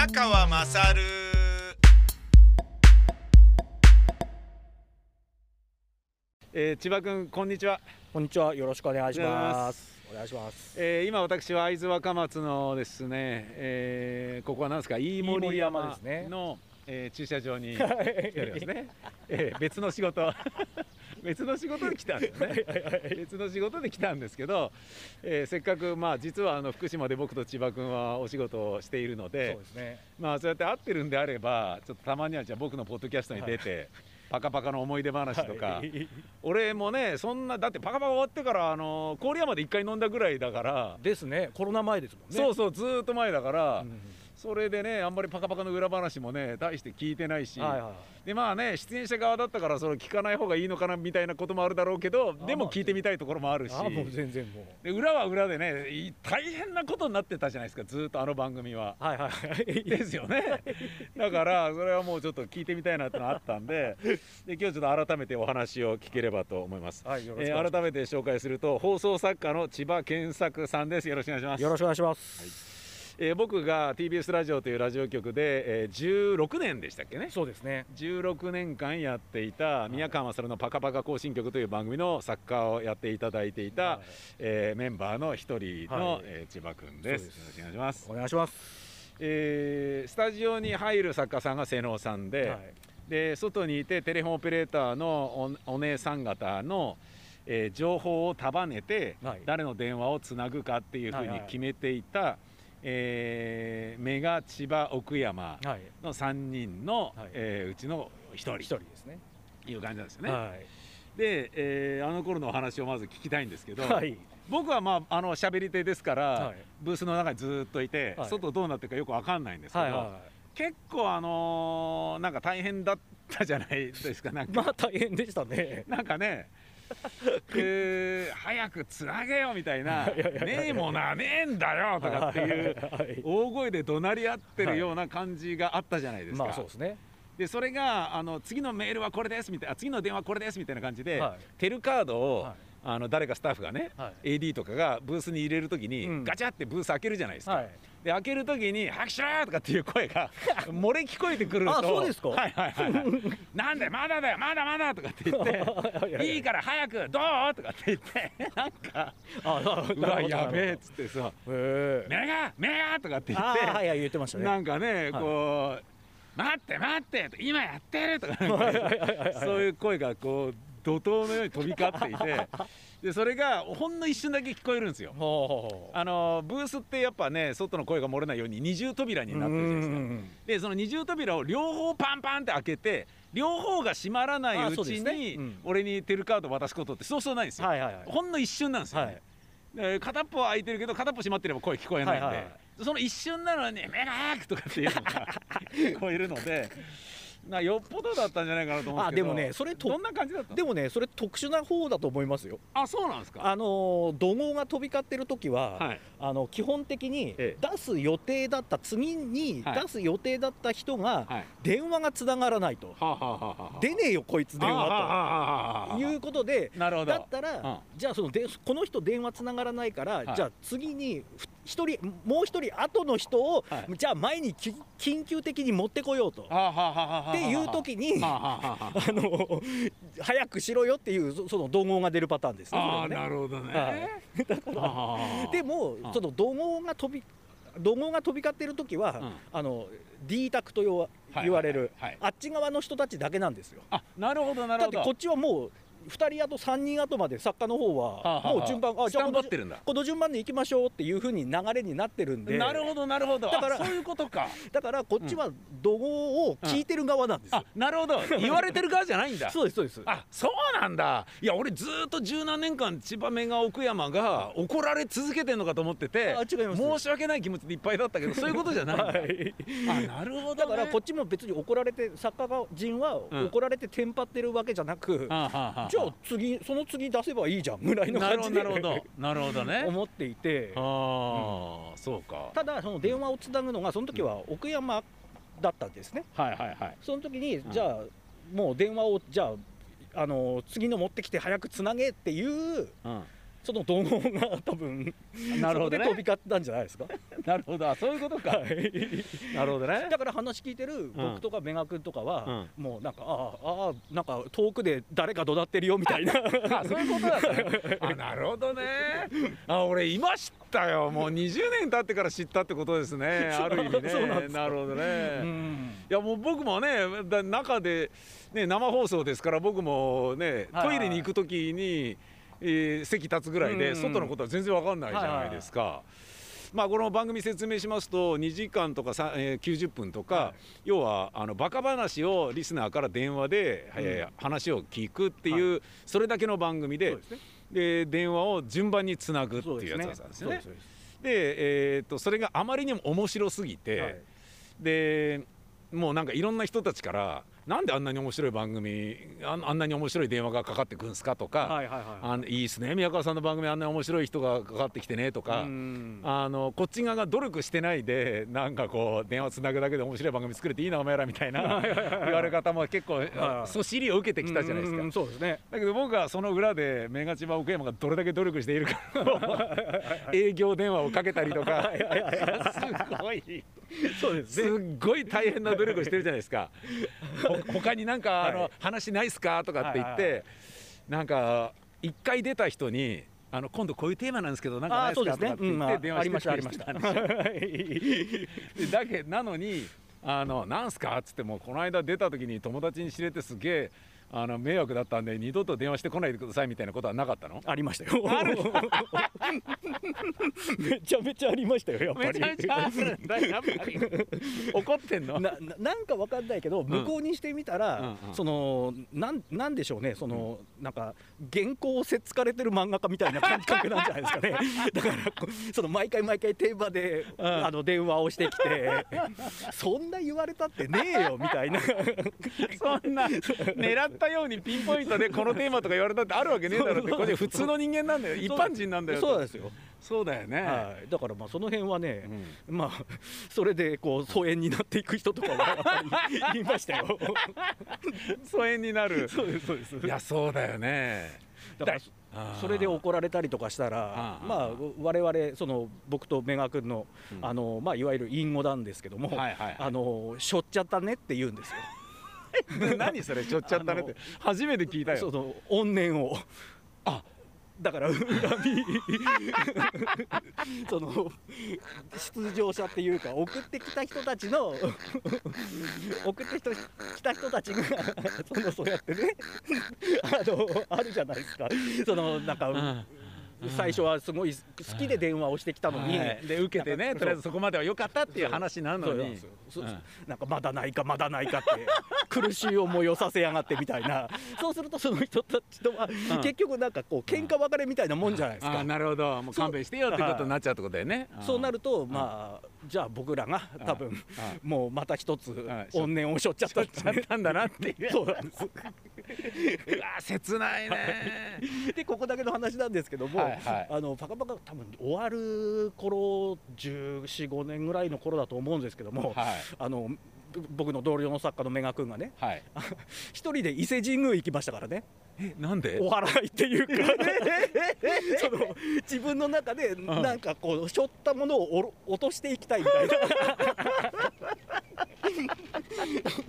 宮川まさるえー、千葉君こんにちは、こんにちは。よろしくお願いします。お願いします。えー、今私は会津若松のですね、えー、ここは何ですか？飯盛飯盛山山ですねの、えー、駐車場に 来ておりますね、えー、別の仕事。別の仕事で来たんですね。別の仕事で来たんですけど、えー、せっかくまあ実はあの福島で僕と千葉君はお仕事をしているのでそうですね。まあそうやって会ってるんであればちょっとたまにはじゃあ僕のポッドキャストに出て、パカパカの思い出話とか、はい。俺もねそんなだってパカパカ終わってからあの郡山で1回飲んだぐらいだから、ですね。コロナ前ですもんね。そうそうずーっと前だから、うんそれでねあんまりパカパカの裏話もね大して聞いてないし、はいはい。でまあね出演者側だったからそれ聞かない方がいいのかなみたいなこともあるだろうけどあでも聞いてみたいところもあるしあもう全然もう。で裏は裏でねい大変なことになってたじゃないですかずーっとあの番組は。はいはいはい。ですよねだからそれはもうちょっと聞いてみたいなってのがあったんでで今日ちょっと改めてお話を聞ければと思います。はい。よろしえくお願いしまー改めて紹介すると放送作家の千葉健作さんですよろしくお願いしますす。よろしくお願いします。えー僕が TBS ラジオというラジオ局で、えー16年でしたっけね。そうですね。16年間やっていた宮川勝のパカパカ行進曲という番組の作家をやっていただいていた、はい。えーメンバーの一人の、はい。えー千葉くんです。よろしくお願いします、お願いします。えースタジオに入る作家さんが瀬能さんで、はい。で外にいてテレフォンオペレーターのおお姉さん方の、えー情報を束ねて、はい。誰の電話をつなぐかっていうふうはいはい。に決めていた、えーメガ千葉奥山はい。の3人の、はいえーうちの1人一人ですね。という感じなんですよね。はい。で、えーあの頃のお話をまず聞きたいんですけど、はい。僕はまああの喋り手ですから、はいブースの中にずーっといて、はい外どうなってるかよくわかんないんですけど、はいは結構あのーなんか大変だったじゃないですかなんい。かまあ大変でしたね。なんかね、えー早くつなげよみたいな、ねえもなねえんだよとかっていうはい。大声で怒鳴り合ってるような感じがあったじゃないですか。まあそうですね。でそれがあの次のメールはこれですみたいな次の電話これですみたいな感じで、はいテルカードを、はいあの誰かスタッフがね、は AD とかがブースに入れるときに、うんガチャってブース開けるじゃないですか。はい。で開けるときに「早くしろよ!」とかっていう声が 漏れ聞こえてくるとあそうですか？はいはいはい、はい、なんでまだだよまだまだとかって言って いいから早くどう？とかって言って なんかあ、うわやべえっえ。つってさへえ「メガメガ!」とかって言あってーはいはい言ってましたね。なんかね、はいこう「待って待って今やってる!」とかそういう声がこう怒涛のように飛び交っていてでそれがほんの一瞬だけ聞こえるんですよ。あのブースってやっぱね外の声が漏れないように二重扉になってるじゃないですか。でその二重扉を両方パンパンって開けて両方が閉まらないうちにうん俺にテルカード渡すことってそうそうないんですよ。はいはいはい。ほんの一瞬なんですよ、ねはい。で片っぽは開いてるけど片っぽ閉まってれば声聞こえないんで、はいはいはその一瞬なのに「メガーク!」とかっていうのが 聞こえるのでなよっぽどだったんじゃないかなと思うんあでもねそれとどんな感じだったの？でもねそれ特殊な方だと思いますよ。あそうなんですか。あのー怒号が飛び交ってる時は、はいあの基本的にえ出す予定だった次にはい。出す予定だった人がはい。電話がつながらないと、出ねえよこいつ電話と。いうことでなるほど。だったら、うん。じゃあそのでこの人電話つながらないから、はい。じゃあ次にふ一人もう一人後の人を、はい。じゃあ前にき緊急的に持ってこようと。っていう時に、はあの早くしろよっていうそその怒号が出るパターンですね。なるほどね。はい。だからでもうんその怒号が飛び怒号が飛び交ってる時は、うんあの D タクと言われる、はいはいあっち側の人たちだけなんですよ。あなるほどなるほど。だってこっちはもう2人後3人後まで作家の方はあはあはもう順番、スタンバじゃあこのってるんだ。この順番で行きましょうっていうふうに流れになってるんでなるほどなるほど。だからあそういうことか。だからこっちは怒号を聞いてる側なんですよあ。なるほど。言われてる側じゃないんだ。そうですそうです。あそうなんだいや俺ずーっと十何年間千葉目が奥山が怒られ続けてんのかと思っててあ違います申し訳ない気持ちでいっぱいだったけどそういうことじゃないんだ、はいあなるほど、ね、だからこっちも別に怒られて作家人はうん怒られてテンパってるわけじゃなく、あはあはあじゃあ次その次出せばいいじゃんぐらいの感じでどなるほど。なるほどね。思っていて。ああ、そうか。ただその電話をつなぐのがその時は奥山だったんですね。はいはいはい。その時にん。じゃあもう電話をじゃああの次の持ってきて早くつなげっていううんその怒号が多分 なるほどね。飛び交ったんじゃないですか？なるほど。あそういうことか。なるほどね。だから話聞いてる僕とかメガ君とかは、もうなんかああなんか遠くで誰か怒鳴ってるよみたいな。あそういうことだったねあなるほどね。あ俺今知ったよ。もう20年経ってから知ったってことですね。ある意味ね。そうなるほどね、うん。いやもう僕もねだ中で、ね、生放送ですから僕もねはい。トイレに行く時に、えー席立つぐらいでうん外のことは全然わかんないじゃないですか。まあ、この番組説明しますと2時間とかさ、えー90分とか、は要はあのバカ話をリスナーから電話で、えー話を聞くっていう、それだけの番組でで電話を順番につなぐっていうやつなんですよね。で、えー、とそれがあまりにも面白すぎて、はい。でもうなんかいろんな人たちからなんであんなに面白い番組あんなに面白い電話がかかってくるんですかとか、はいはいはい。あのいいですね宮川さんの番組あんなに面白い人がかかってきてねとか。うん。あのこっち側が努力してないでなんかこう電話つなぐだけで面白い番組作れていいなお前らみたいな言われ方も結構はいそしりを受けてきたじゃないですか。うんそうですね。だけど僕はその裏でメガチマ奥山がどれだけ努力しているか 営業電話をかけたりとか。すごいそうですすっごい大変な努力してるじゃないですか。ほ 他になんか、あのはい話ないっすかとかって言って、はいはいなんか一回出た人に。あの今度こういうテーマなんですけどなんかないああですかとかって言って電話してありましたありましたんですよ。でだけなのにあのなんすかっつってもこの間出た時に友達に知れてすげえあの迷惑だったんで二度と電話してこないでくださいみたいなことはなかったの？ありましたよ。めちゃめちゃありましたよやっぱり。怒ってんの？なななんかわかんないけど向こうにしてみたら、うんうん。そのなんなんでしょうねその、なんか原稿をせっつかれてる漫画家みたいな感覚なんじゃないですかね。だからその毎回毎回テーマで、うん。あの電話をしてきて そんな言われたってねえよみたいな。そんな狙ったようにピンポイントでこのテーマとか言われたってあるわけねえだろってこれ普通の人間なんだよ。一般人なんだよそうですよ、そうだよね、はい、だからまあその辺はね、うん。まあそれでこう疎遠になっていく人とかはいましたよ。疎遠になる。そうですそうです。いやそうだよね。だからそれで怒られたりとかしたらあ、あまあ、我々その僕とメガ君の,、うん。あのまあ、いわゆる隠語なんですけども、はいはいはい。あのしょっちゃったねって言うんですよ。何それちょっちゃったねって。初めて聞いたよ。その怨念を。あだから恨み。その出場者っていうか送ってきた人たちの送ってきた来た人たちがそのそうやってねあのあるじゃないですか。そのなんか、うん最初はすごい好きで電話をしてきたのに、はい。で受けてねとりあえずそこまでは良かったっていう話なのに。なんかまだないかまだないかって 苦しい思いをさせやがってみたいな。そうするとその人たちとは、うん。結局なんかこう喧嘩別れみたいなもんじゃないですか、なるほど。もう勘弁してよってことになっちゃうってことだよね。そう。なるると、まあじゃあ僕らが多分あもうまた一つはい。怨念をしょっちゃったんだなっていう。そうなんですうわ切ないねでここだけの話なんですけども、はいはい。あのパカパカ多分終わる頃1415年ぐらいの頃だと思うんですけども、はい。あのぶ僕の同僚の作家のメガ君がねはい。一人で伊勢神宮行きましたからね。えなんで？お祓いっていうか。その自分の中でなんかこうしょったものを落としていきたいみたいな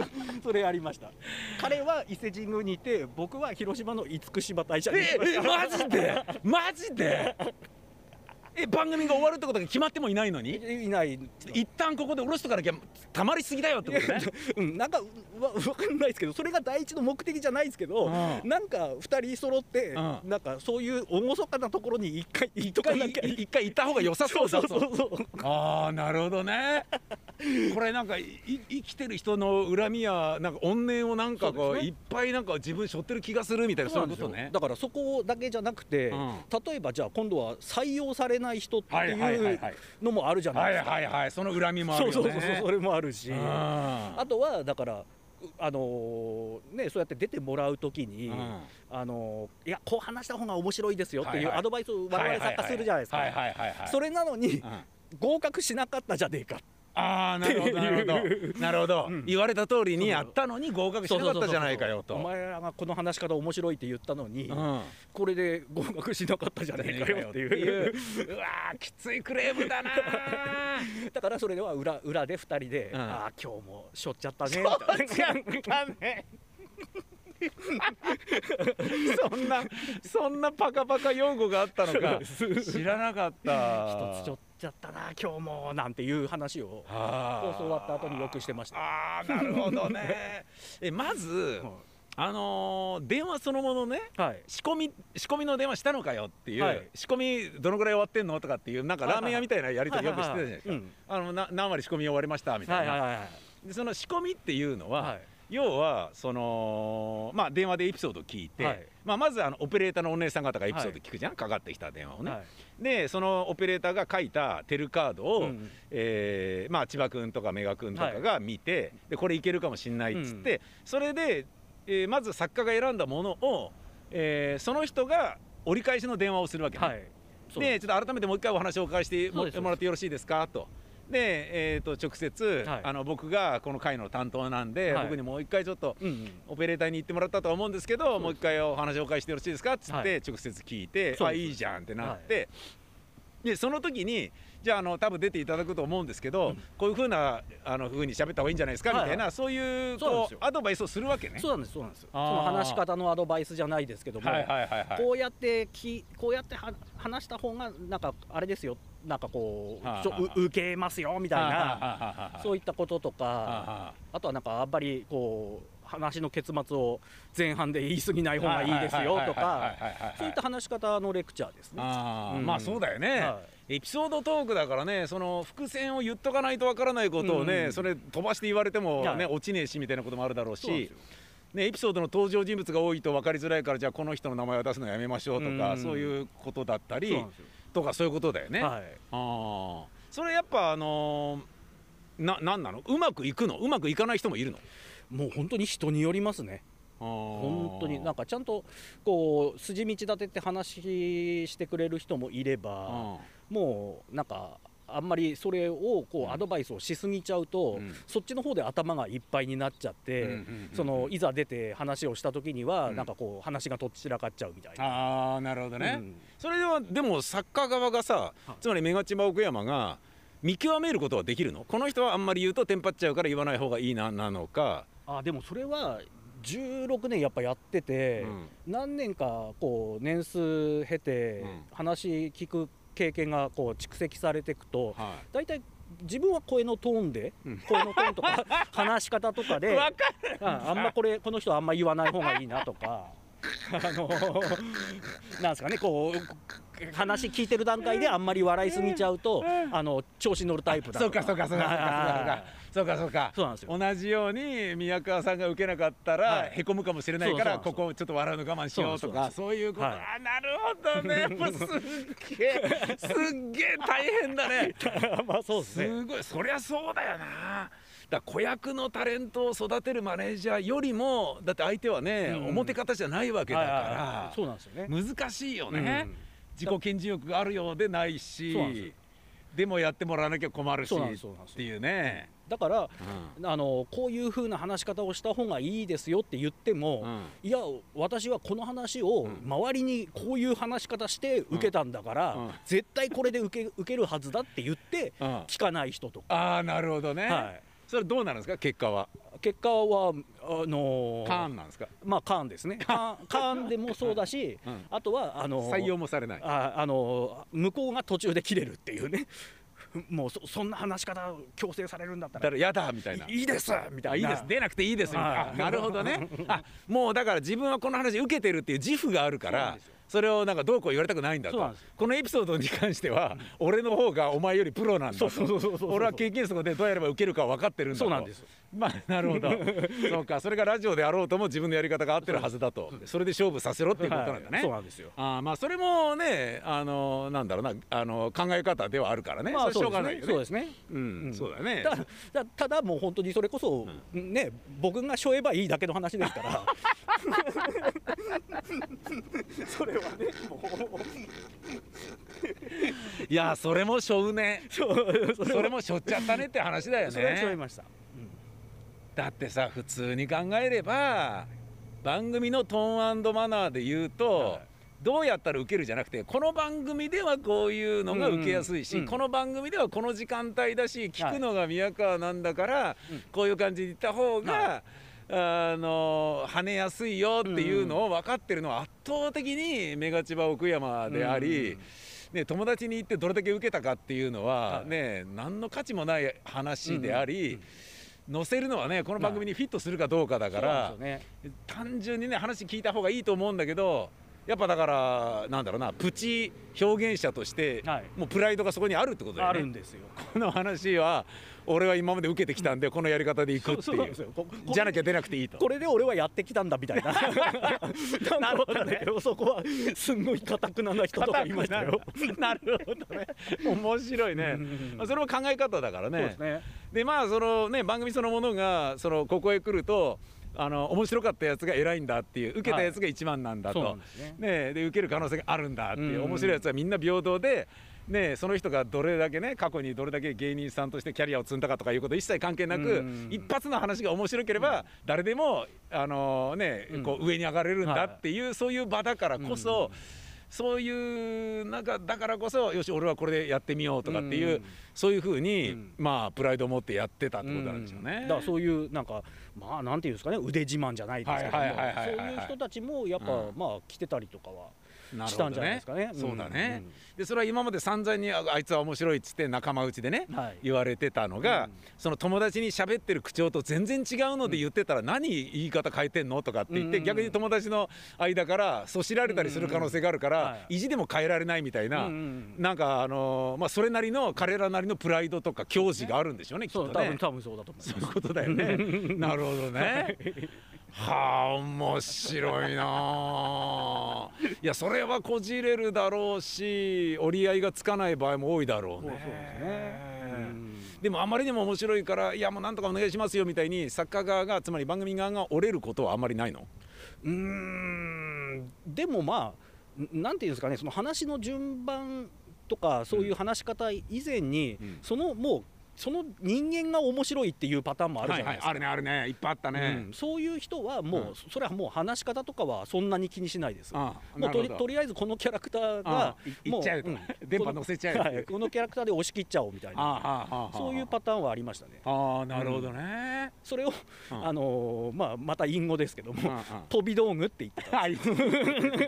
それありました。彼は伊勢神宮にいて僕は広島の厳島大社にいましえーマジで？マジで？え番組が終わるってことが決まってもいないのに？いない。一旦ここで下ろしとかなきゃたまりすぎだよってことね。うん、なんかわわかんないですけどそれが第一の目的じゃないですけど、うん。なんか2人揃って、ん。なんかそういう厳かなところに一回行っと一回かなきゃ一回行った方が良さそうだそうそうそうああなるほどね。これなんかい生きてる人の恨みやなんか怨念をなんかこうね。いっぱいなんか自分背負ってる気がするみたいなそういうことね。だからそこだけじゃなくて、うん。例えばじゃあ今度は採用されない人ってはいはいはい。いうはいのもあるじゃなはいいですか。はいはいその恨みもあるよね。そうそうそうそれもあるし、うん。あとはだからあのーねそうやって出てもらうときに、うん。あのーいやこう話した方が面白いですよっていはいはい。うアドバイスを我々作家するじゃないですか。はいはいはいはいそれなのに、うん。合格しなかったじゃねえかっああなるほどなるほど。なるほど、うん。言われた通りにやったのに合格しなかったじゃないかよと。お前らがこの話し方面白いって言ったのに、うん。これで合格しなかったじゃないかよっていう。うわーきついクレームだなー。だからそれでは裏裏で2人で、うん。ああ今日もしょっちゃったねみたいな。ね そんなそんなパカパカ用語があったのか。知らなかった。一つしょっちゃったな今日もなんていう話を。放送終わった後によくしてました。ああなるほどね。えまずあのー電話そのものねはい。仕込み仕込みの電話したのかよっていう、はい。仕込みどのぐらい終わってんのとかっていうなんかラーメン屋みたいなやり取りよくしてたじゃないですか、うん。あのな何割仕込み終わりましたみたいな、はいはいはい。でその仕込みっていうのは、はい要はその、まあ、電話でエピソードを聞いて、はい。まあ、まずあのオペレーターのお姉さん方がエピソード聞くじゃん、かかってきた電話をね、はい。でそのオペレーターが書いたテルカードを、うんえーまあ、千葉君とかメガ君とかが見て、でこれいけるかもしんないっつって、それで、えーまず作家が選んだものを、えーその人が折り返しの電話をするわけね、でちょっと改めてもう一回お話をお伺いしてもらってよろしいですか？と。で、えー、と直接、はい。あの僕がこの回の担当なんで、はい。僕にもう一回ちょっとうんうん。オペレーターに行ってもらったとは思うんですけどもう一回お話をお伺いしてよろしいですかっつって、はい。直接聞いてあいいじゃんってなって、でその時にじゃああの多分出ていただくと思うんですけど、うん。こういうふうなあの風に喋った方がいいんじゃないですかみたいな、はいそういうそうなんですよ。こうアドバイスをするわけね。そうなんですそうなんです。その話し方のアドバイスじゃないですけども、はいはいはいはい。こうやってきこうやっては話した方がなんかあれですよ。なんかこう、はあはあう受けますよみたいな、そういいったこととか、ああとはなんかあんまりこう話の結末を前半で言い過ぎない方がいいですよとかそういった話し方のレクチャーですね。あーうんまあそうだよね、はエピソードトークだからねその伏線を言っとかないとわからないことをね、うん。それ飛ばして言われてもね、はい落ちねえしみたいなこともあるだろうしね、エピソードの登場人物が多いと分かりづらいからじゃあこの人の名前を出すのやめましょうとか、うん。そういうことだったりとかそういうことだよね。はい。あー。それやっぱあのーななんなの？うまくいくの？うまくいかない人もいるの？もう本当に人によりますね。本本当になんかちゃんとこう筋道立てて話してくれる人もいれば、もうなんかあんまりそれをこうアドバイスをしすぎちゃうと、うん。そっちの方で頭がいっぱいになっちゃって、うんうんうんうんそのいざ出て話をした時には、うん。なんかこう話がとっちらかっちゃうみたいな。ああなるほどね、うん。それではでも作家側がさはい。つまりメガチマ奥山が見極めることはできるの？この人はあんまり言うとテンパっちゃうから言わない方がいいななのか、あでもそれは16年やっぱやってて、何年かこう年数経てうん。話聞く経験がこう蓄積されていくとは大体自分は声のトーンで、うん。声のトーンとか 話し方とかい、で わかああんまこれこの人はあんま言わない方がいいなとか あのなんですかねこう話聞いてる段階であんまり笑いすぎちゃうとあの調子乗るタイプだとそうかそうかそうかそうかはいそうかそうか。そうなんですよ。同じように宮川さんが受けなかったら、はい。へこむかもしれないからここちょっと笑うの我慢しようとかそういうこと、はいあなるほどね。もうすっげえすっげえ大変だね。まあそうですね。すごい。そりゃそうだよな。だ子役のタレントを育てるマネージャーよりもだって相手はね、うん表方じゃないわけだかはいはいそうなんですよね。難しいよね、うん。自己顕示欲があるようでないしでもやってもらわなきゃ困るしっていうね、だからうん。あのこういう風な話し方をした方がいいですよって言っても、うん。いや私はこの話をうん。周りにこういう話し方して受けたんだから、うん。うん絶対これで受け受けるはずだって言ってうん。聞かない人とか、ああなるほどね、はい、それどうなるんですか？結果は。結果はあのーカーンなんですか、まあカーンですね。カーン。カーンでもそうだし、うん。あとはあのー採用もされない。ああのー向こうが途中で切れるっていうねもうそそんな話し方強制されるんだったらだやだみたいな。いいいですみたいな。いあいです。出なくていいですみたいな。なるほどね。あもうだから自分はこの話受けてるっていう自負があるからそれをなんかどうこう言われたくないんだと。このエピソードに関しては俺の方がお前よりプロなんだと。そうそうそうそうそう俺は経験則でどうやれば受けるか分かってるんだと。そうなんですまあなるほど。そうか。それがラジオであろうとも自分のやり方が合ってるはずだと。それで勝負させろっていうことなんだね、はい。そうなんですよ。あーまあそれもねあのなんだろうな。あの考え方ではあるからね、まあそれしょうがないよね。そうですね。うん、うん。そうだね。ただただもう本当にそれこそ、ね僕がしょえばいいだけの話ですから それはねもいやそれもしょうね。それもしょっちゃったねって話だよそれはしょいねました、だってさ普通に考えれば番組のトーンマナーで言うと、はい。どうやったら受けるじゃなくてこの番組ではこういうのが受けやすいし、うん。うん。この番組ではこの時間帯だし聞くのが宮川なんだから、うん。こういう感じで言った方が、はあの跳ねやすいよっていうのを分かってるのは圧倒的にメガ千葉奥山であり、ね、友達に言ってどれだけ受けたかっていうのは、はい。ね、何の価値もない話であり、うん載せるのはねこの番組にフィットするかどうかだから、単純にね話聞いた方がいいと思うんだけどやっぱだからなんだろうなプチ表現者として、はい。もうプライドがそこにあるってことだよね。あるんですよ。この話は俺は今まで受けてきたんでこのやり方でいくっていう。じゃなきゃ出なくていいと。これで俺はやってきたんだみたいな。なるほどね。そこはすんごい堅くなな人とかいましたよ。なるほどね。面白いね。うん。まあそれも考え方だからね。ですね。でまあそのね番組そのものがそのここへ来るとあの面白かったやつが偉いんだっていう受けたやつが一番なんだと、そうなんですね。ね、で受ける可能性があるんだっていう、うん面白いやつはみんな平等で、ね、その人がどれだけね過去にどれだけ芸人さんとしてキャリアを積んだかとかいうこと一切関係なく、うん一発の話が面白ければ誰でもあの、ねうんこう上に上がれるんだはいっていう、そういう場だからこそ。そういう中だからこそよし俺はこれでやってみようとかっていう、うん。そういうふうに、うん。まあプライドを持ってやってたってことなんでしょうね。だからそういうなんかまあなんていうんですかね腕自慢じゃないですけどもそういう人たちもやっぱ、うん。まあ来てたりとかはしたんじゃないですかね。そうだね、うん。でそれは今まで散々にああいつは面白いっつって仲間内でね、はい。言われてたのが、うん。その友達に喋ってる口調と全然違うので言ってたら、何言い方変えてんのとかって言って、うん。逆に友達の間からそしられたりする可能性があるから、意地でも変えられないみたいな、なんかあのーまあそれなりの彼らなりのプライドとか矜持があるんでしょうねきっとね。そう多分。多分そうだと思います。そういうことだよね。なるほどね。はあ面白いなあ。いやそれはこじれるだろうし折り合いがつかない場合も多いだろうね。そうそうですねうんでもあまりにも面白いからいやもうなんとかお願いしますよみたいに作家側がつまり番組側が折れることはあんまりないの？うーんでもまあんなんていうんですかねその話の順番とかそういう話し方以前に、うんそのもうその人間が面白いっていうパターンもあるじゃないですか。あるねあるねいっぱいあったね。うんそういう人はもう、うんそれはもう話し方とかはそんなに気にしないです。もうとりとりあえずこのキャラクターあがもうとん電波乗せちゃうこのはいこのキャラクターで押し切っちゃおうみたいなそういうパターンはありましたね。ああなるほどね。それを、うんあのーまあまた隠語ですけども、飛び道具って言ってた。はい、言っ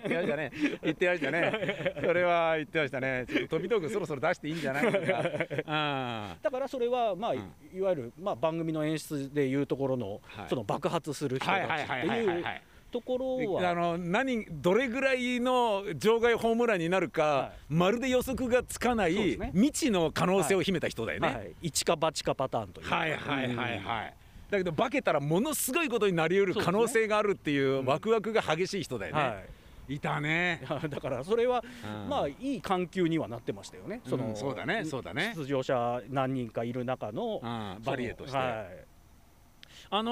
てましたね。言ってましたね。それは言ってましたね。飛び道具そろそろ出していいんじゃないとか。うん。だからそれはまあ、うん。いわゆるまあ番組の演出でいうところの、はい。その爆発する人はいたちってはいはいはいはいいうはい。ところではあの何どれぐらいの場外ホームランになるか、はまるで予測がつかない、未知の可能性を秘めた人だよね。はい、一か八かパターンという。かはいはいはい。うん。はい。だけど化けたらものすごいことになりうる可能性があるっていうワクワクが激しい人だよね。はいい、たね。だからそれは、うん。まあいい環境にはなってましたよね。その、うんそうだねそうだね。出場者何人かいる中の、うんバリエとして。はい。あの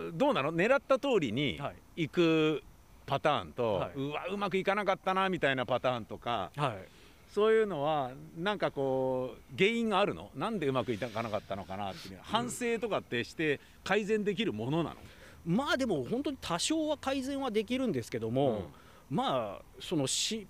ーどうなの？狙った通りにはい。行くパターンと、はい。うわうまくいかなかったなみたいなパターンとかはい。そういうのはなんかこう原因があるの？なんでうまくいかなかったのかなっていう反省とかってして改善できるものなの、まあでも本当に多少は改善はできるんですけども、まあそのし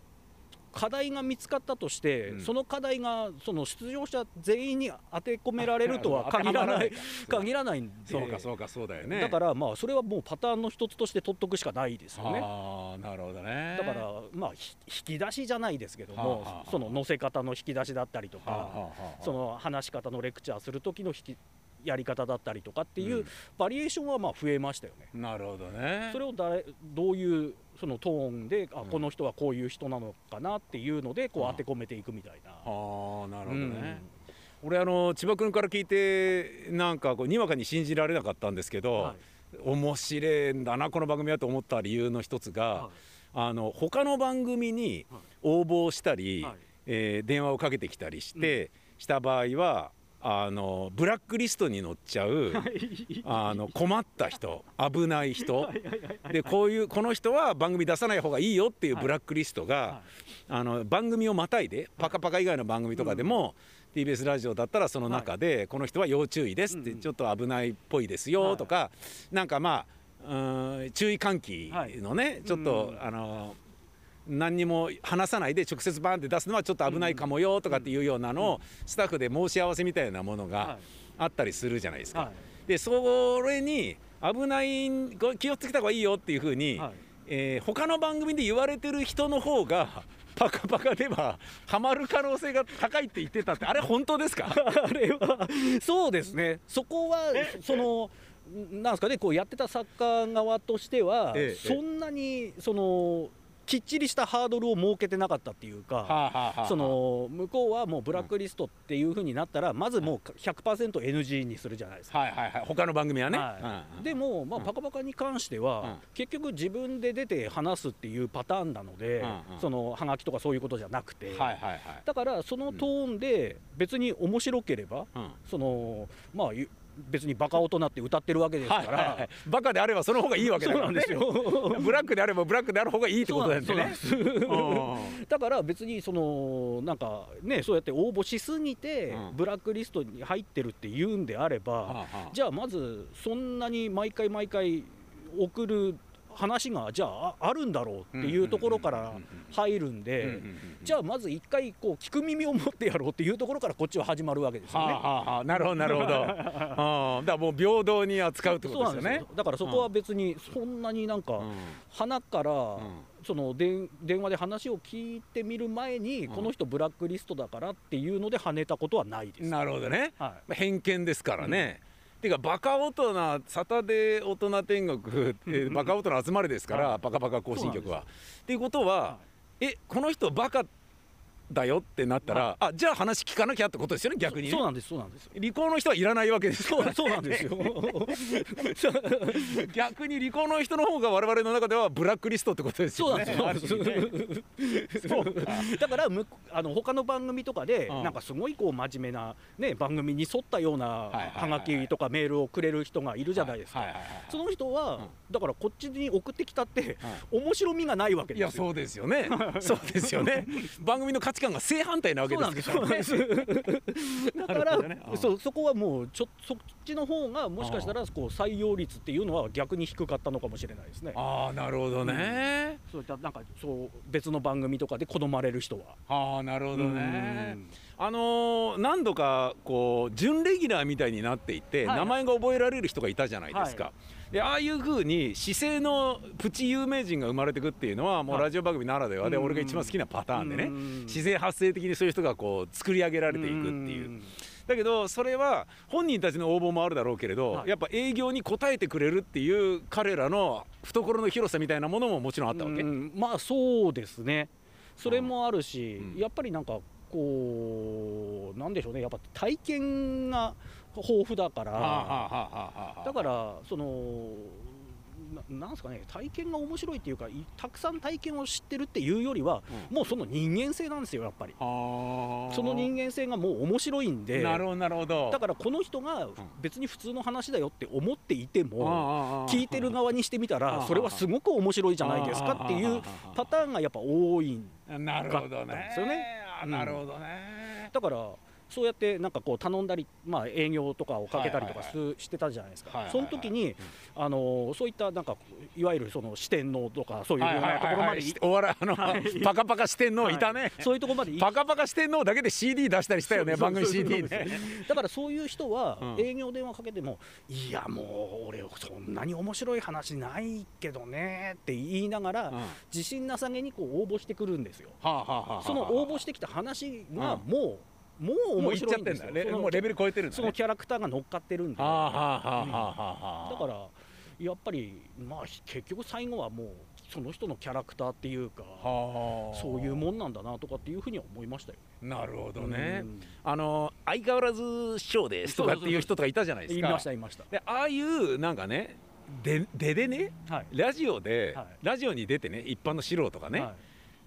課題が見つかったとして、うん。その課題がその出場者全員に当て込められるとは限らない限らないんで。そうかそうかそうだよね。だからまあそれはもうパターンの一つとして取っとくしかないですよね。ああなるほどね。だからまあひ引き出しじゃないですけども、はあはあその載せ方の引き出しだったりとか、はあはあはあ。その話し方のレクチャーする時の引きやり方だったりとかっていう、うん。バリエーションはまあ増えましたよね。なるほどね。それを誰どういうそのトーンであ、うん。この人はこういう人なのかなっていうのでこううん。当て込めていくみたいな。ああなるほどね、俺あの千葉君から聞いてなんかこうにわかに信じられなかったんですけど、はい。面白いんだなこの番組だと思った理由の一つが、はい。あの他の番組に応募したり、はい。えー電話をかけてきたりして、した場合はあのブラックリストに載っちゃうあの困った人危ない人。でこういうこの人は番組出さない方がいいよっていうブラックリストが、あの番組をまたいでパカパカ以外の番組とかでも、TBS ラジオだったらその中で、この人は要注意ですって、ちょっと危ないっぽいですよとか、なんかまあうん注意喚起のね、ちょっと、あの何にも話さないで直接バンって出すのはちょっと危ないかもよとかっていうようなのをスタッフで申し合わせみたいなものがあったりするじゃないですか。でそれに危ない気をつけた方がいいよっていうふうに、はい。えー、他の番組で言われてる人の方が パカパカではハマる可能性が高いって言ってたってあれ本当ですか？あれはそうですね。そこはそのなんですかねこうやってた作家側としては、ええ、そんなにそのきっちりしたハードルを設けてなかったっていうか、その向こうはもうブラックリストっていうふうになったら、まずもう 100%NG にするじゃないですか。はいはいはい、他の番組はね。はい、でも、まあ、パカパカに関しては、結局自分で出て話すっていうパターンなので、そのはがきとかそういうことじゃなくて、だからそのトーンで別に面白ければ、そのまあ別にバカ大人って歌ってるわけですから、はいはいはい、バカであればその方がいいわけだからね。ブラックであればブラックである方がいいってことだよね。だから別にそのなんかねそうやって応募しすぎてブラックリストに入ってるって言うんであれば、うん、じゃあまずそんなに毎回毎回送る話がじゃああるんだろうっていうところから入るんでじゃあまず一回こう聞く耳を持ってやろうっていうところからこっちは始まるわけですよね。はあはあ、なるほどなるほど。あ だからもう平等に扱うってことですよね。だからそこは別にそんなになんか花からその電話で話を聞いてみる前にこの人ブラックリストだからっていうので跳ねたことはないです。なるほどね。はい、偏見ですからね。うんていうかバカ大人サタデー大人天国ってバカ大人集まりですから、バカバカ行進曲は。っていうことは、えこの人バカだよってなったら、あじゃあ話聞かなきゃってことですよね逆に、ね、そうなんですそうなんです。離婚の人はいらないわけですそうそうなんですよ。逆に離婚の人の方が我々の中ではブラックリストってことですよね。そうなんですだからむあの他の番組とかで、うん、なんかすごいこう真面目なね番組に沿ったようなはがきとかメールをくれる人がいるじゃないですか。その人は、うん、だからこっちに送ってきたって、うん、面白みがないわけですよ。いやそうですよね。そうですよね。番組の価値観が正反対なわけですから ね。だから、ね、そそこはもうちょそっちの方がもしかしたらこう採用率っていうのは逆に低かったのかもしれないですね。ああなるほどね、うん、そういったなんかそう別の番組とかで好まれる人は。ああなるほどね。あのー、何度かこう準レギュラーみたいになっていて、はい、名前が覚えられる人がいたじゃないですか。はい。でああいうふうに姿勢のプチ有名人が生まれてくっていうのはもうラジオ番組ならではで俺が一番好きなパターンでね。自然発生的にそういう人がこう作り上げられていくっていう。だけどそれは本人たちの応募もあるだろうけれど、やっぱ営業に応えてくれるっていう彼らの懐の広さみたいなものももちろんあったわけ。まあそうですね。それもあるし、うん、やっぱりなんかこうなんでしょうね。やっぱ体験が豊富だから。だからそのなんですかね。体験が面白いっていうかたくさん体験を知ってるっていうよりは、うん、もうその人間性なんですよやっぱり。その人間性がもう面白いんで。なるほどなるほど。だからこの人が別に普通の話だよって思っていても聞いてる側にしてみたらそれはすごく面白いじゃないですかっていうパターンがやっぱ多いんだったんですよね。なるほどね、だからそうやってなんかこう頼んだり、まあ、営業とかをかけたりとかしてたじゃないですか、その時に、あのそういったなんかいわゆるその四天王とかそういうようなところまで、お笑い。あの、パカパカ四天王いたね、そういうところまで パカパカ四天王だけで CD 出したりしたよね番組 CD ね だからそういう人は営業電話かけても、いやもう俺そんなに面白い話ないけどねって言いながら、自信なさげにこう応募してくるんですよ、その応募してきた話がもう、もう面白いんですよ、ね、もうレベル超えてる、ね、そのキャラクターが乗っかってるんで、だからやっぱりまあ結局最後はもうその人のキャラクターっていうかそういうもんなんだなとかっていうふうには思いましたよ。なるほどね、うん、あの相変わらず師匠ですとかっていう人とかいたじゃないですか。いましたいました。でああいうなんかねでででね、はい、ラジオで、はい、ラジオに出てね一般の素人がね、はい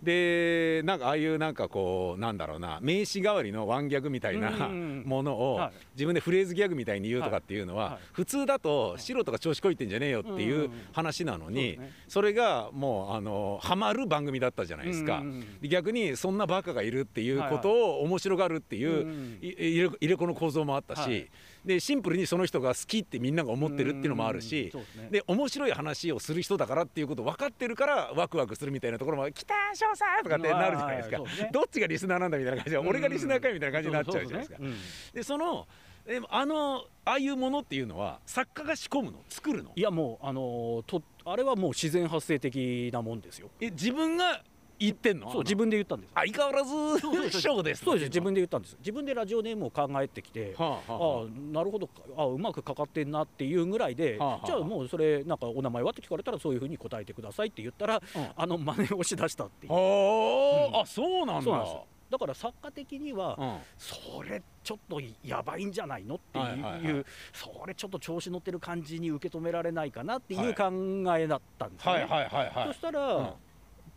でなんかああいうなんかこうなんだろうな名詞代わりのワンギャグみたいなものをはい。自分でフレーズギャグみたいに言うとかっていうのは普通だと素人が調子こいてんじゃねえよっていんう話なのにそれがもうあのハマる番組だったじゃないですか。逆にそんなバカがいるっていうことを面白がるっていう入れ子の構造もあったしはいでシンプルにその人が好きってみんなが思ってるっていうのもあるうんしね。で面白い話をする人だからっていうこと分かってるからワクワクするみたいなところも「来た翔さん!」とかってなるじゃないですか。ね。どっちがリスナーなんだみたいな感じで俺がリスナーかいみたいな感じになっちゃうじゃないですか。でそのでもあのああいうものっていうのは作家が仕込むの？作るの？いやもうあのーとあれはもう自然発生的なもんですよ。え自分が言ってんの？そう自分で言ったんです相変わらずショーですそうです自分で言ったんです自分でラジオネームを考えてきて、はああはあ。あなるほどあうまくかかってんなっていうぐらいで、はあはあ。じゃあもうそれなんかお名前はって聞かれたらそういうふうに答えてくださいって言ったら、うん。あの真似をしだしたっていう、はあ、うん。あそうなんだ。そうなんですよ。だから作家的には、うん。それちょっとやばいんじゃないのっていう、はいはいはい。それちょっと調子乗ってる感じに受け止められないかなっていはい。う考えだったんですよね、はいはいはいはい。そしたら、うん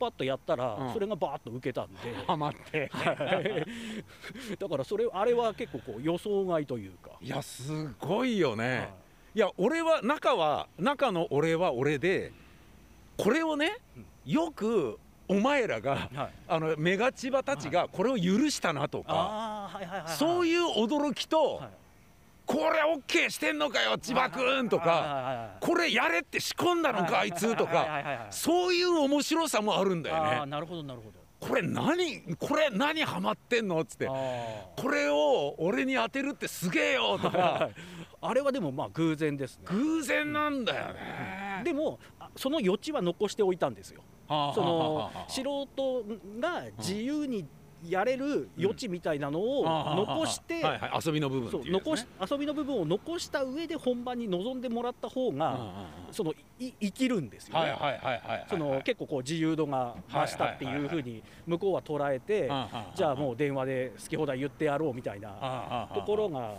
パッとやったら、うん。それがバーッと受けたんで、ハマって。だからそれあれは結構こう予想外というか、いやすごいよね、はい。い、や俺は中は中の俺は俺でこれをねよくお前らがはい、あのメガ千葉たちがこれを許したなとか、はい。そういう驚きと、はいこれ OK してんのかよ千葉君とかこれやれって仕込んだのかあいつとはいか。そういう面白さもあるんだよね。なるほどなるほど。これ何これ何ハマってんの？っつって。あこれを俺に当てるってすげえよとか。いあれはでもまあ偶然ですね。偶然なんだよね。でもあその余地は残しておいたんですよ。その素人が自由にやれる余地みたいなのを残して、遊びの部分ってそいう残し遊びの部分を残した上で本番に臨んでもらった方が、そのい生きるんですよね。結構こう自由度が増したっていうふうに向こうは捉えて、じゃあもう電話で好き放題言ってやろうみたいなところが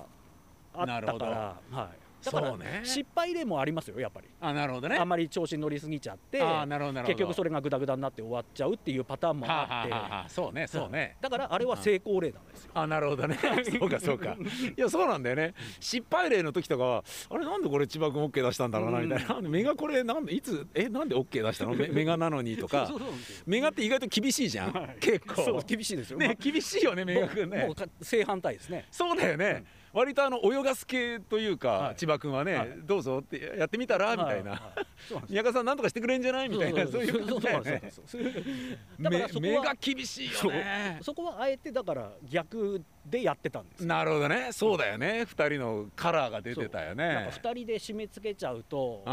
あなるほど。ったから、はい、だから失敗例もありますよやっぱり。あなるほどね。あんまり調子に乗りすぎちゃって結局それがグダグダになって終わっちゃうっていうパターンもはああって、そうねそうね。だからあれは成功例なんですよ。あなるほどね。そうかそうか。いやそうなんだよね。失敗例の時とかはあれなんでこれ千葉君 OK 出したんだろうなみたいな、なんでメガこれなんでいつえなんで OK 出したの？メ メガなのにとか。メガって意外と厳しいじゃん、はい。結構。厳しいですよ。ね厳しいよねメガ君ね。もうか正反対ですね。そうだよね、割とあの泳がす系というか、はい。千葉君はね、はい。どうぞってやってみたら、みたいな、宮川さんなんとかしてくれんじゃない？みたいな。そういう感じだ 目が厳しいよね。そこはあえてだから逆でやってたんですよ。なるほどね。そうだよね。二人のカラーが出てたよね。なんか二人で締め付けちゃうと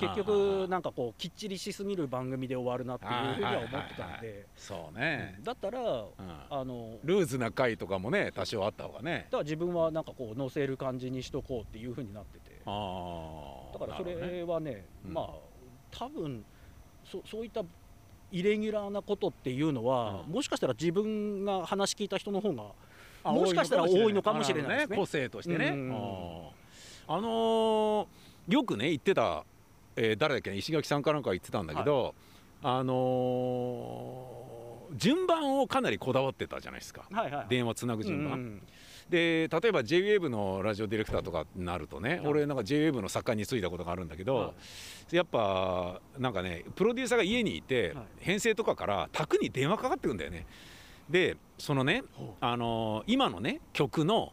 結局なんかこうきっちりしすぎる番組で終わるなっていうふうには思ってたんで、そうね、だったらうん。あのルーズな回とかもね多少あった方がね。だから自分はなんかこう載せる感じにしとこうっていうふうになってて。ああだからそれはねうん。まあ多分そそういったイレギュラーなことっていうのは、うん。もしかしたら自分が話聞いた人の方があもしかしたら多いのかもしれない。ですね。個性としてね、うんあー。あのーよくね言ってた、えー誰だっけね石垣さんかなんか言ってたんだけど、あのー順番をかなりこだわってたじゃないですか。はいはい電話つなぐ順番、うんで例えば JWAVE のラジオディレクターとかになるとね、はい。俺なんか JWAVE の作家に就いたことがあるんだけど、はやっぱなんかねプロデューサーが家にいて、はい。編成とかから宅に電話かかってくんだよねでそのね、ほあのー今のね曲の、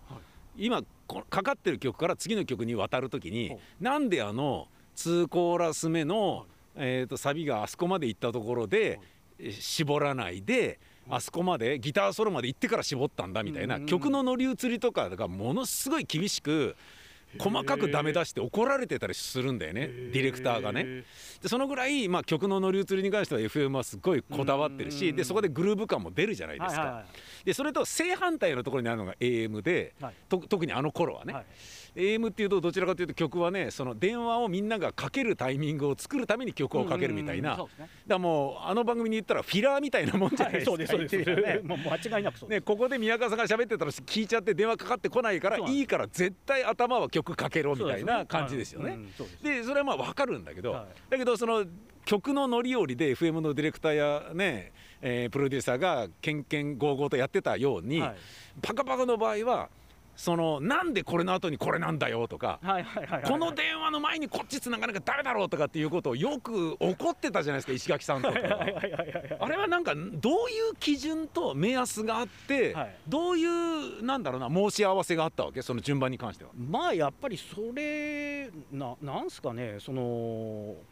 今こかかってる曲から次の曲に渡る時にほなんであの2コーラス目の、えー、とサビがあそこまで行ったところで、え絞らないで。あそこまでギターソロまで行ってから絞ったんだみたいなうん。曲の乗り移りとかがものすごい厳しく細かくダメ出して怒られてたりするんだよね。ディレクターがね。でそのぐらい、まあ、曲の乗り移りに関しては FM はすごいこだわってるしうんでそこでグルーヴ感も出るじゃないですか。でそれと正反対のところにあるのが AM で、はい。と特にあの頃はね、はい AM っていうとどちらかというと曲はねその電話をみんながかけるタイミングを作るために曲をかけるみたいな、だかうんうんうんそうですね。らもうあの番組に言ったらフィラーみたいなもんじゃないですか、そうですそうです。ね。もう間違いなくそうでね、ここで宮川さんが喋ってたら聞いちゃって電話かかってこないからいいから絶対頭は曲かけろすみたいな感じですよね。でそれはまあ分かるんだけど、はい。だけどその曲の乗り降りで FM のディレクターやね、えープロデューサーがけんけんごうごうとやってたように、はい。パカパカの場合はそのなんでこれの後にこれなんだよとか。この電話の前にこっち繋がなきゃダメだろうとかっていうことをよく怒ってたじゃないですか石垣さんとか。あれはなんかどういう基準と目安があって、はい。どういうなんだろうな申し合わせがあったわけ？その順番に関しては。まあやっぱりそれななんすかねその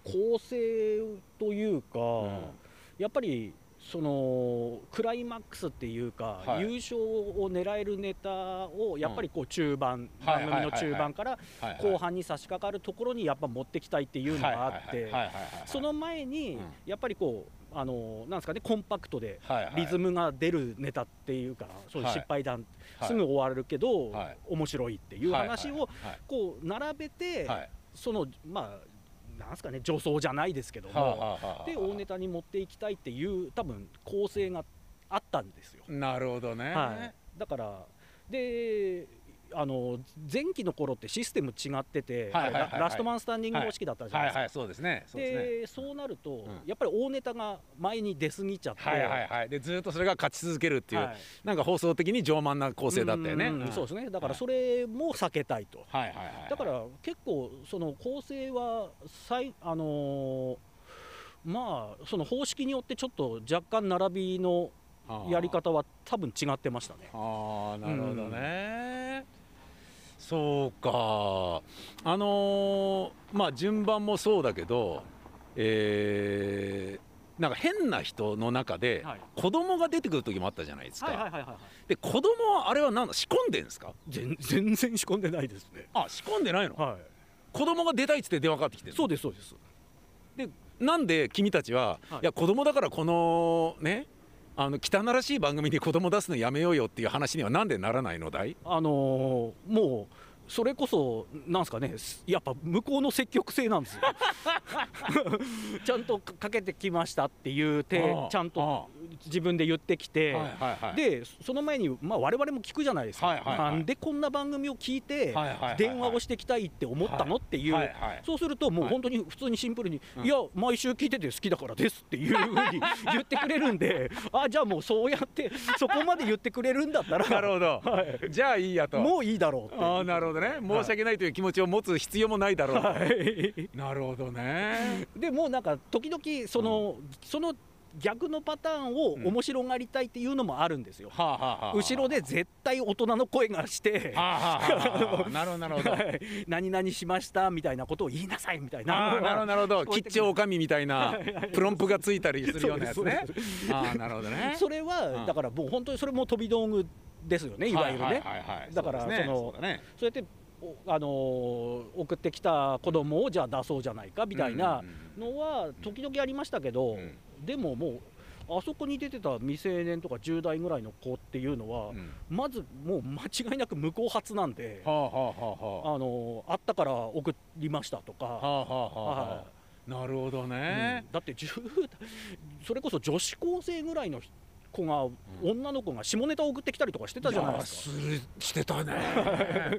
構成というか、ん。やっぱりそのクライマックスっていうか、はい。優勝を狙えるネタをやっぱりこう中盤、はいはい番組の中盤からはいはい後半に差し掛かるところにやっぱ持ってきたいっていうのがあってはいはいはいはいその前にうん。やっぱりこうあのなんですかねコンパクトではいはい。リズムが出るネタっていうかそういうはい。失敗談、はい。すぐ終わるけど、はい。面白いっていう話をはいこう並べて、はいはい。そのまあなんですかね女装じゃないですけども、はあはあはあで大ネタに持っていきたいっていう多分構成があったんですよ。なるほどね。はい、だからであの前期の頃ってシステム違ってて、ララストマンスタンディング方式だったじゃないですか。はい。はいそうですね。そうでそうなると、ん。やっぱり大ネタが前に出過ぎちゃって、はいはいはい。でずっとそれが勝ち続けるっていう、はい。なんか放送的に上慢な構成だったよね。そうですね。だからはい。それも避けたいと、はい。だから結構その構成は最あのーまあその方式によってちょっと若干並びのやり方は多分違ってましたね。ああなるほどね、そうか。あのーまあ順番もそうだけどえーなんか変な人の中ではい。子供が出てくる時もあったじゃないですか、はいはいはいはいはい。で子供はあれはなんだ仕込んでんですか？全全然仕込んでないですね。あ仕込んでないの？は子供が出たいっつって電話かかってきてそうですそうです。でなんで君たちは、はい。い、や子供だからこのねあの汚らしい番組に子供出すのやめようよっていう話にはなんでならないのだい？あのーもうそれこそなんすかねやっぱ向こうの積極性なんですよ。ちゃんとかかけてきましたっていうてああちゃんと自分で言ってきて、でその前に、まあ、我々も聞くじゃないですか、なんでこんな番組を聞いて、電話をしてきたいって思ったの、っていう、そうするともうはい。本当に普通にシンプルに、うん。いや毎週聞いてて好きだからですっていうふうに 言ってくれるんであじゃあもうそうやってそこまで言ってくれるんだったら。なるほど、はい。じゃあいいやと。もういいだろうってあなるほどね。申し訳ないという気持ちを持つ必要もないだろう。と、はい。なるほどね。でもうなんか時々その、その逆のパターンをうん。面白がりたいっていうのもあるんですよ、後ろで絶対大人の声がして、なるほどなるほど。はい。何々しましたみたいなことを言いなさいみたいな。なるほどなるほど。聞こえてくる吉兆おかみみたいなプロンプがついたりするようなやつね。ああなるほどね。それは、うん。だからもう本当にそれも飛び道具ですよねいわゆるね、だからそのそうだね。そうやっておあのー送ってきた子供をじゃあ出そうじゃないかみたいなのは時々ありましたけど、でももうあそこに出てた未成年とか10代ぐらいの子っていうのは、うん。まずもう間違いなく無効発なんで、はあはあはあはあ。あのーあったから送りましたとか、はあはあはあははあなるほどいね。うん。だって10代それこそ女子高生ぐらいの子が、女の子が下ネタを送ってきたりとかしてたじゃないですか。してたね。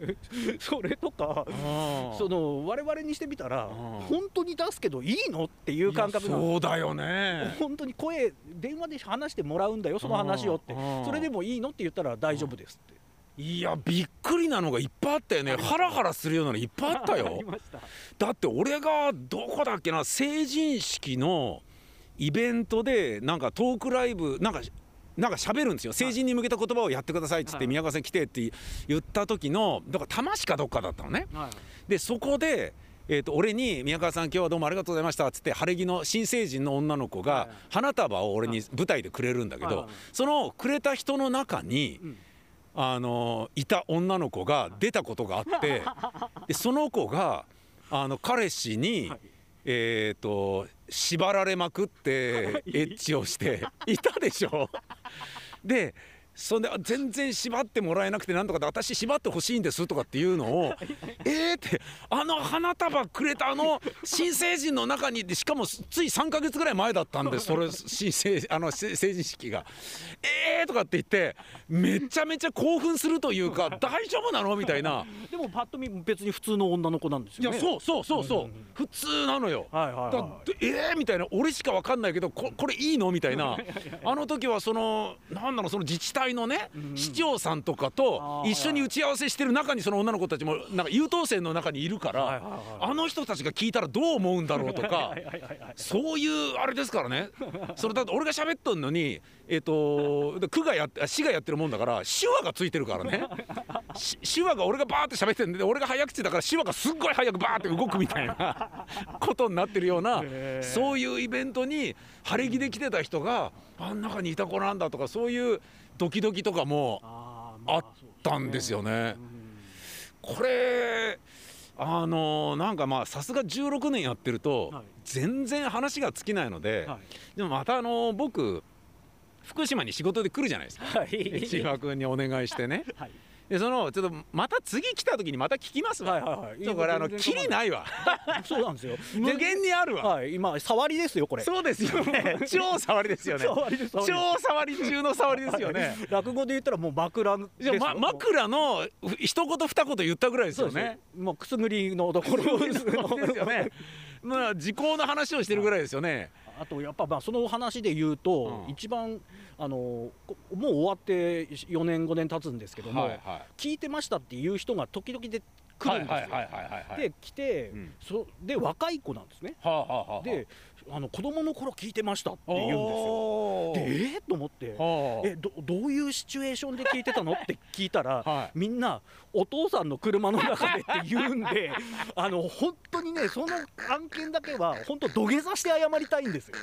それとかうん。その我々にしてみたらうん。本当に出すけどいいのっていう感覚そうだよね。本当に声電話で話してもらうんだよその話をって。うん。それでもいいのって言ったら大丈夫ですって。いやびっくりなのがいっぱいあったよね。ハラハラするようなのいっぱいあったあよ。だって俺がどこだっけな成人式のイベントでなんかトークライブなんかなんか喋るんですよ。成人に向けた言葉をやってくださいっつってはい。宮川さん来てって言った時のだから多摩市かどっかだったのね。でそこでえー、と俺に「宮川さん今日はどうもありがとうございました」っつって晴れ着の新成人の女の子がはい花束を俺に舞台でくれるんだけどそのくれた人の中にうんあのいた女の子が出たことがあって でその子があの彼氏に、はいえー、と縛られまくって エッチをしていたでしょ。でそんで全然縛ってもらえなくてなんとかで私縛ってほしいんですとかっていうのをえーってあの花束くれたあの新成人の中にでしかもつい3か月ぐらい前だったんでそれ新成あの成人式が。えーとかって言ってめちゃめちゃ興奮するというか大丈夫なのみたいな。でもパッと見別に普通の女の子なんですよね。いやそうそうそうそう、うんうんうん。普通なのよ。はいはいだはでえー、みたいな。俺しか分かんないけどここれいいのみたいな。あの時はそのなんだろうその自治体のね、うん市長さんとかと一緒に打ち合わせしてる中にその女の子たちもなんか優等生の中にいるから、あの人たちが聞いたらどう思うんだろうとかそういうあれですからね。それだって俺が喋っとんのにえっ、とで区がやってあ市がやってるもんだから手話がついてるからね。し手話が俺がバーって喋ってるんで俺が早口だから手話がすっごい早くバーって動くみたいな ことになってるようなそういうイベントに晴れ着で来てた人があん中にいた子なんだとかそういうドキドキとかもあったんですよね。うん。これあのなんかまあさすが16年やってるとはい。全然話が尽きないので、はい。でもまたあの僕福島に仕事で来るじゃないですか。はい。千葉君にお願いしてね。はい。でそのちょっとまた次来た時にまた聞きますわ、はいはいはい。ちょっとこれあのキリない。わ。そうなんですよ。無限にあるわ、はい。今触りですよこれ。そうですよ。ね。超触りですよね。超触り中の触りですよね。落語で言ったらもう枕ですよ。ま、枕の一言二言言ったぐらいですよね。ね。もうくすぐりのところですよね。まあ時効の話をしてるぐらいですよね。あとやっぱまあその話で言うと、うん。一番あのこもう終わって4年5年経つんですけども、はいはい。聞いてましたっていう人が時々で来るんですよ。で来て、うん。そで若い子なんですね。はあはあはあ、であの子供の頃聞いてましたって言うんですよ。でえー、と思って。はあえどどういうシチュエーションで聞いてたのって聞いたら、はいみんなお父さんの車の中でって言うんで あの本当にねその案件だけは本当土下座して謝りたいんですよ。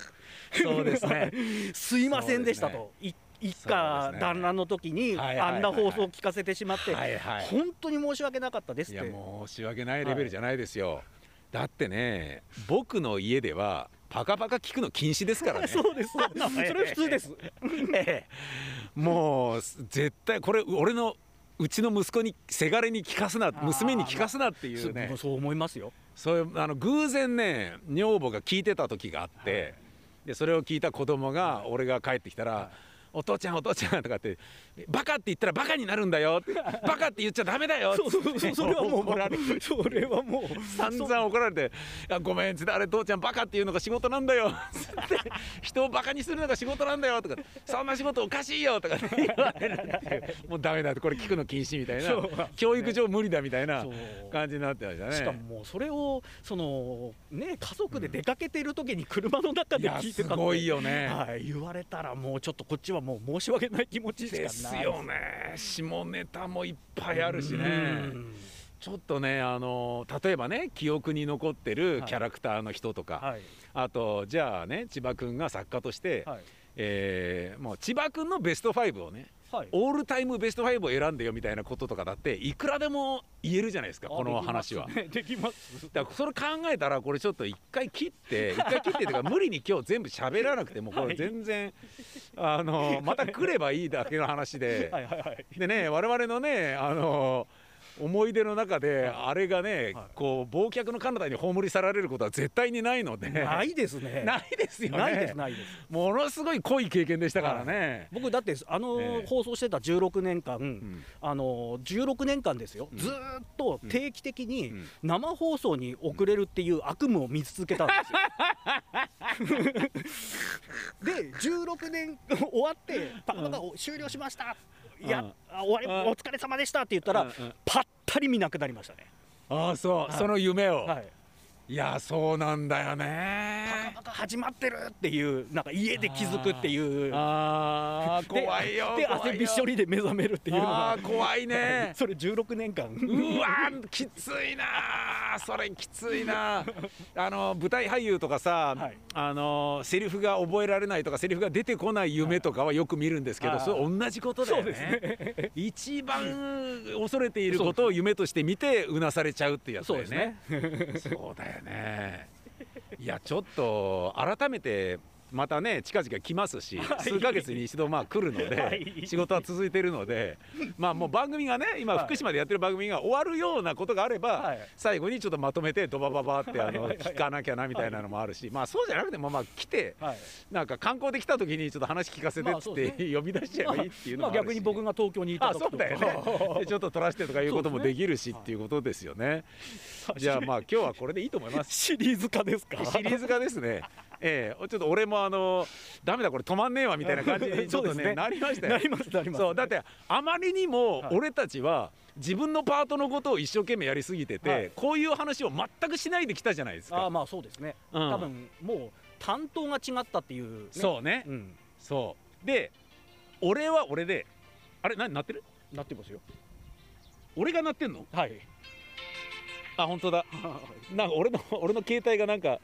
そうですね。すいませんでしたと、い一家団らんの時にはいはいはいはいあんな放送を聞かせてしまって、はいはい。本当に申し訳なかったですいやって。申し訳ないレベルじゃないですよ。だってね、僕の家ではパカパカ聞くの禁止ですからね。そうです、それ普通です。ええ。もう絶対これ俺のうちの息子にせがれに聞かすな娘に聞かすなっていうね。そう思いますよ。そういうあの偶然ね女房が聞いてた時があって、でそれを聞いた子供が俺が帰ってきたら「お父ちゃんお父ちゃん」とかって「バカって言ったらバカになるんだよ」って「バカって言っちゃダメだよ」そうそうそう。それはもう怒られる。それはもう。散々怒られて「いやごめん」っつって「あれ父ちゃんバカって言うのが仕事なんだよ」つって「人をバカにするのが仕事なんだよ」とか「そんな仕事おかしいよ」とか言われるっていうもうダメだってこれ聞くの禁止みたいな。教育上無理だみたいな感じになってましたね。しかももうそれをそのね家族で出かけてる時に車の中で聞いてたってすごいよね。はい、言われたらもうちょっとこっちはもう申し訳ない気持ちしかないですよね下ネタもいっぱいあるしね。うん。ちょっとねあの例えばね記憶に残ってるキャラクターの人とか、はい。あとじゃあね千葉君が作家として、はい。えーもう千葉君のベスト5をねはい。オールタイムベスト5を選んでよみたいなこととかだっていくらでも言えるじゃないですかこの話は。できますねだからそれ考えたらこれちょっと一回切って 一回切ってっていうか無理に今日全部喋らなくてもこれ全然、あのまた来ればいいだけの話で、はいはいはい。でね我々のねあの思い出の中であれがね、はい。こう忘却の彼方に葬り去られることは絶対にないので。ないですね。ないですよね。ないですないです。ものすごい濃い経験でしたからね、僕だってあのええ。放送してた16年間、ん。あの16年間ですよ、うん。ずーっと定期的にうん。生放送に遅れるっていう悪夢を見続けたんですよ。で16年 終わって「パカパカ終了しました」いや、うん。あ終わりうん。お疲れ様でした」って言ったら、ぱったり見なくなりましたね。ああそう、はい。その夢を、はいい、やそうなんだよね。始まってるっていうなんか家で気づくっていう。ああで怖いよで汗びっしょりで目覚めるっていうのあがー怖いね。それ16年間うわーきついなー。それきついな あの舞台俳優とかさ、はい。あのセリフが覚えられないとかセリフが出てこない夢とかはよく見るんですけど、はい。それ同じことだよね。ね。一番恐れていることを夢として見てうなされちゃうってやつだよね。そう だよね。いやちょっと改めてまたね近々来ますし、数ヶ月に一度まあ来るので、はい。仕事は続いてるのでまあもう番組がね今はい。福島でやってる番組が終わるようなことがあれば、はい。最後にちょっとまとめてドバババってあのはい。はい。はい聞かなきゃなみたいなのもあるし、まあそうじゃなくてもまあ来てはい。なんか観光で来た時にちょっと話聞かせてっつって呼び出しちゃえばいいっていうのまあもあるし、逆に僕が東京にいたあ時とそうだよね。でちょっと撮らせてとかいうこともできるしっていうことですよね。じゃあまあ今日はこれでいいと思います。シリーズ化ですか？シリーズ化ですね。ええ。ちょっと俺もあのダメだこれ止まんねえわみたいな感じに ちょっとねねなりましたよ。な。りますなります。そうだってあまりにもはい。俺たちは自分のパートのことを一生懸命やりすぎてて、はい。こういう話を全くしないできたじゃないですか。ああまあそうですね、うん。多分もう担当が違ったっていう、ね、そうね、うん。そう。で俺は俺であれ何鳴ってる？なってますよ。俺が鳴ってんの？はいあ本当だ。なんか俺の俺の携帯がなんか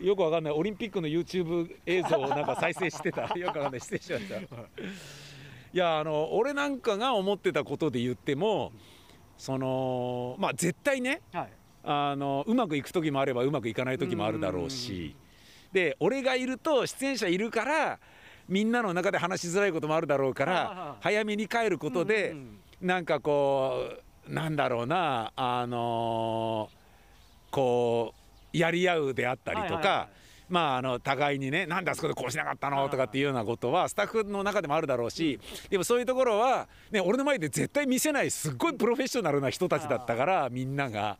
よくわかんない。オリンピックの YouTube 映像をなんか再生してた。よくわかんない。失礼しました。い。やあの俺なんかが思ってたことで言ってもそのまあ絶対ねはい。あのうまくいく時もあればうまくいかない時もあるだろうし。で俺がいると出演者いるからみんなの中で話しづらいこともあるだろうからはい早めに帰ることでなんかこうなんだろうなあのーこうやり合うであったりとはいはいはかまああの互いにねなんであそこでこうしなかったの？とかっていうようなことはスタッフの中でもあるだろうしでもそういうところはね俺の前で絶対見せないすっごいプロフェッショナルな人たちだったからみんなが。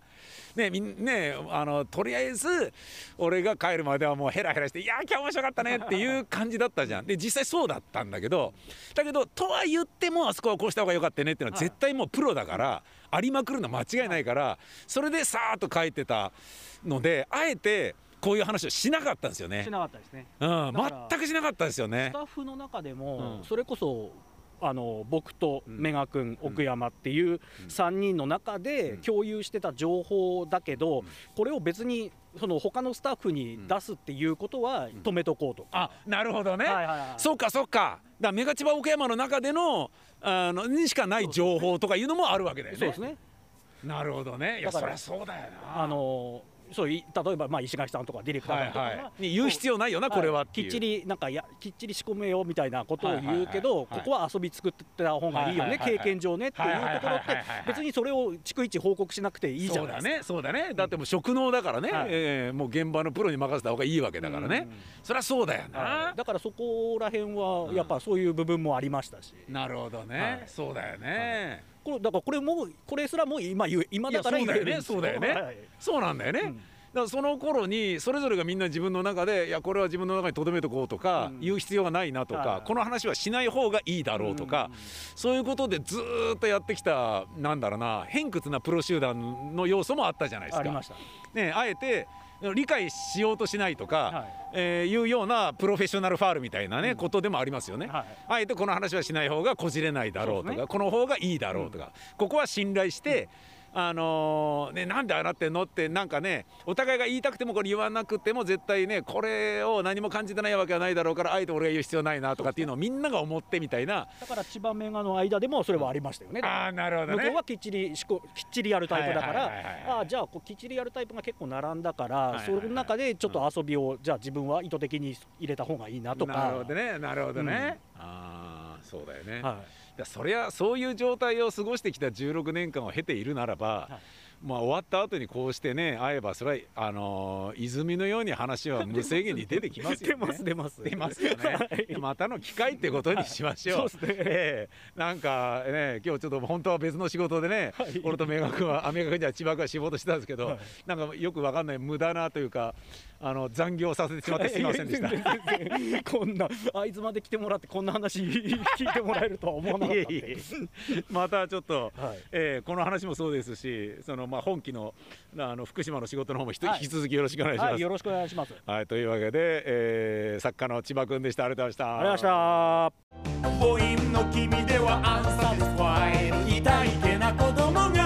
ねみんねあのとりあえず俺が帰るまではもうヘラヘラして「いや今日面白かったね」っていう感じだったじゃん。で実際そうだったんだけどだけどとは言ってもあそこはこうした方が良かったねっていうのははい絶対もうプロだからありまくるの間違いないからそれでさーっと書いてたのであえてこういう話をしなかったんですよねし。なかったですねうん、全くしなかったですよねスタ。ッフの中でも、うんそれこそあの僕とうんメガ君、奥山っていう3人の中でうん共有してた情報だけど、これを別にその他のスタッフに出すっていうことは止めとこうと。あなるほどね。はいはいはいそっかそっか。だメガ千葉岡山の中でのあのにしかない情報とかいうのもあるわけだよね。そうですねなるほどね。いやそりゃそうだよな。あのそうい例えばまあ石垣さんとかディレクターとかが、はい。に言う必要ないよなこれはっていう。きっちりなんかやきっちり仕込めようみたいなことを言うけど、はいはいはいここは遊び作ってた方がいいよね、はいはいはいはい経験上ねっていうところってはいはいはいはい別にそれを逐一報告しなくていいじゃないですか。だねそうだね。だってもう職能だからね。はいえーもう現場のプロに任せた方がいいわけだからね。そりゃそうだよはな。いだからそこら辺はやっぱそういう部分もありましたし、なるほどね。はいそうだよね。これだからこれもこれすらも今言う今だからそうだよね。言そうだよね。はいそうなんだよね。うん。だからその頃にそれぞれがみんな自分の中でいやこれは自分の中に留めとこうとか、うん。言う必要がないなとか、はいこの話はしない方がいいだろうとか、そういうことでずーっとやってきたなんだろうな偏屈なプロ集団の要素もあったじゃないですか。ありました。ね、あえて理解しようとしないとか、はい。えーいうようなプロフェッショナルファールみたいなね、うん。ことでもありますよね。はい。あえてこの話はしない方がこじれないだろうとかね。この方がいいだろうとか、ここは信頼して、あのーね、なんでああなってんのってなんかねお互いが言いたくてもこれ言わなくても絶対ねこれを何も感じてないわけはないだろうからあえて俺が言う必要ないなとかっていうのをみんなが思ってみたいな。だから千葉メガの間でもそれはありましたよね。ああなるほどね。向こうはきっちりしこきっちりやるタイプだから、ああじゃあこうきっちりやるタイプが結構並んだから、いはいはいその中でちょっと遊びを、じゃあ自分は意図的に入れた方がいいなとか。なるほどね。なるほどね、ああそうだよね、はい。だそりゃそういう状態を過ごしてきた16年間を経ているならば、まあ、終わった後にこうしてね会えばそれはあのー泉のように話は無制限に出てきますよね。出ます出ます。出ますよね。はい。またの機会ってことにしましょう。そうですね。ええ。なんかね今日ちょっと本当は別の仕事でね、はい。俺と明学君はアメリカ君じゃ千葉君は仕事してたんですけど、はい。なんかよくわかんない無駄なというかあの残業させてしまってすみませんでした。こんな会津まで来てもらってこんな話聞いてもらえるとは思わなかったまたちょっと、はいえーこの話もそうですしその、まあ、本気のあの福島の仕事の方もはい引き続きよろしくお願いします。はい、よろしくお願いします。はい、というわけで、えー作家の千葉君でした。ありがとうございました。ありがとうございました。母音の君ではアンサティスファイ痛いけな子供が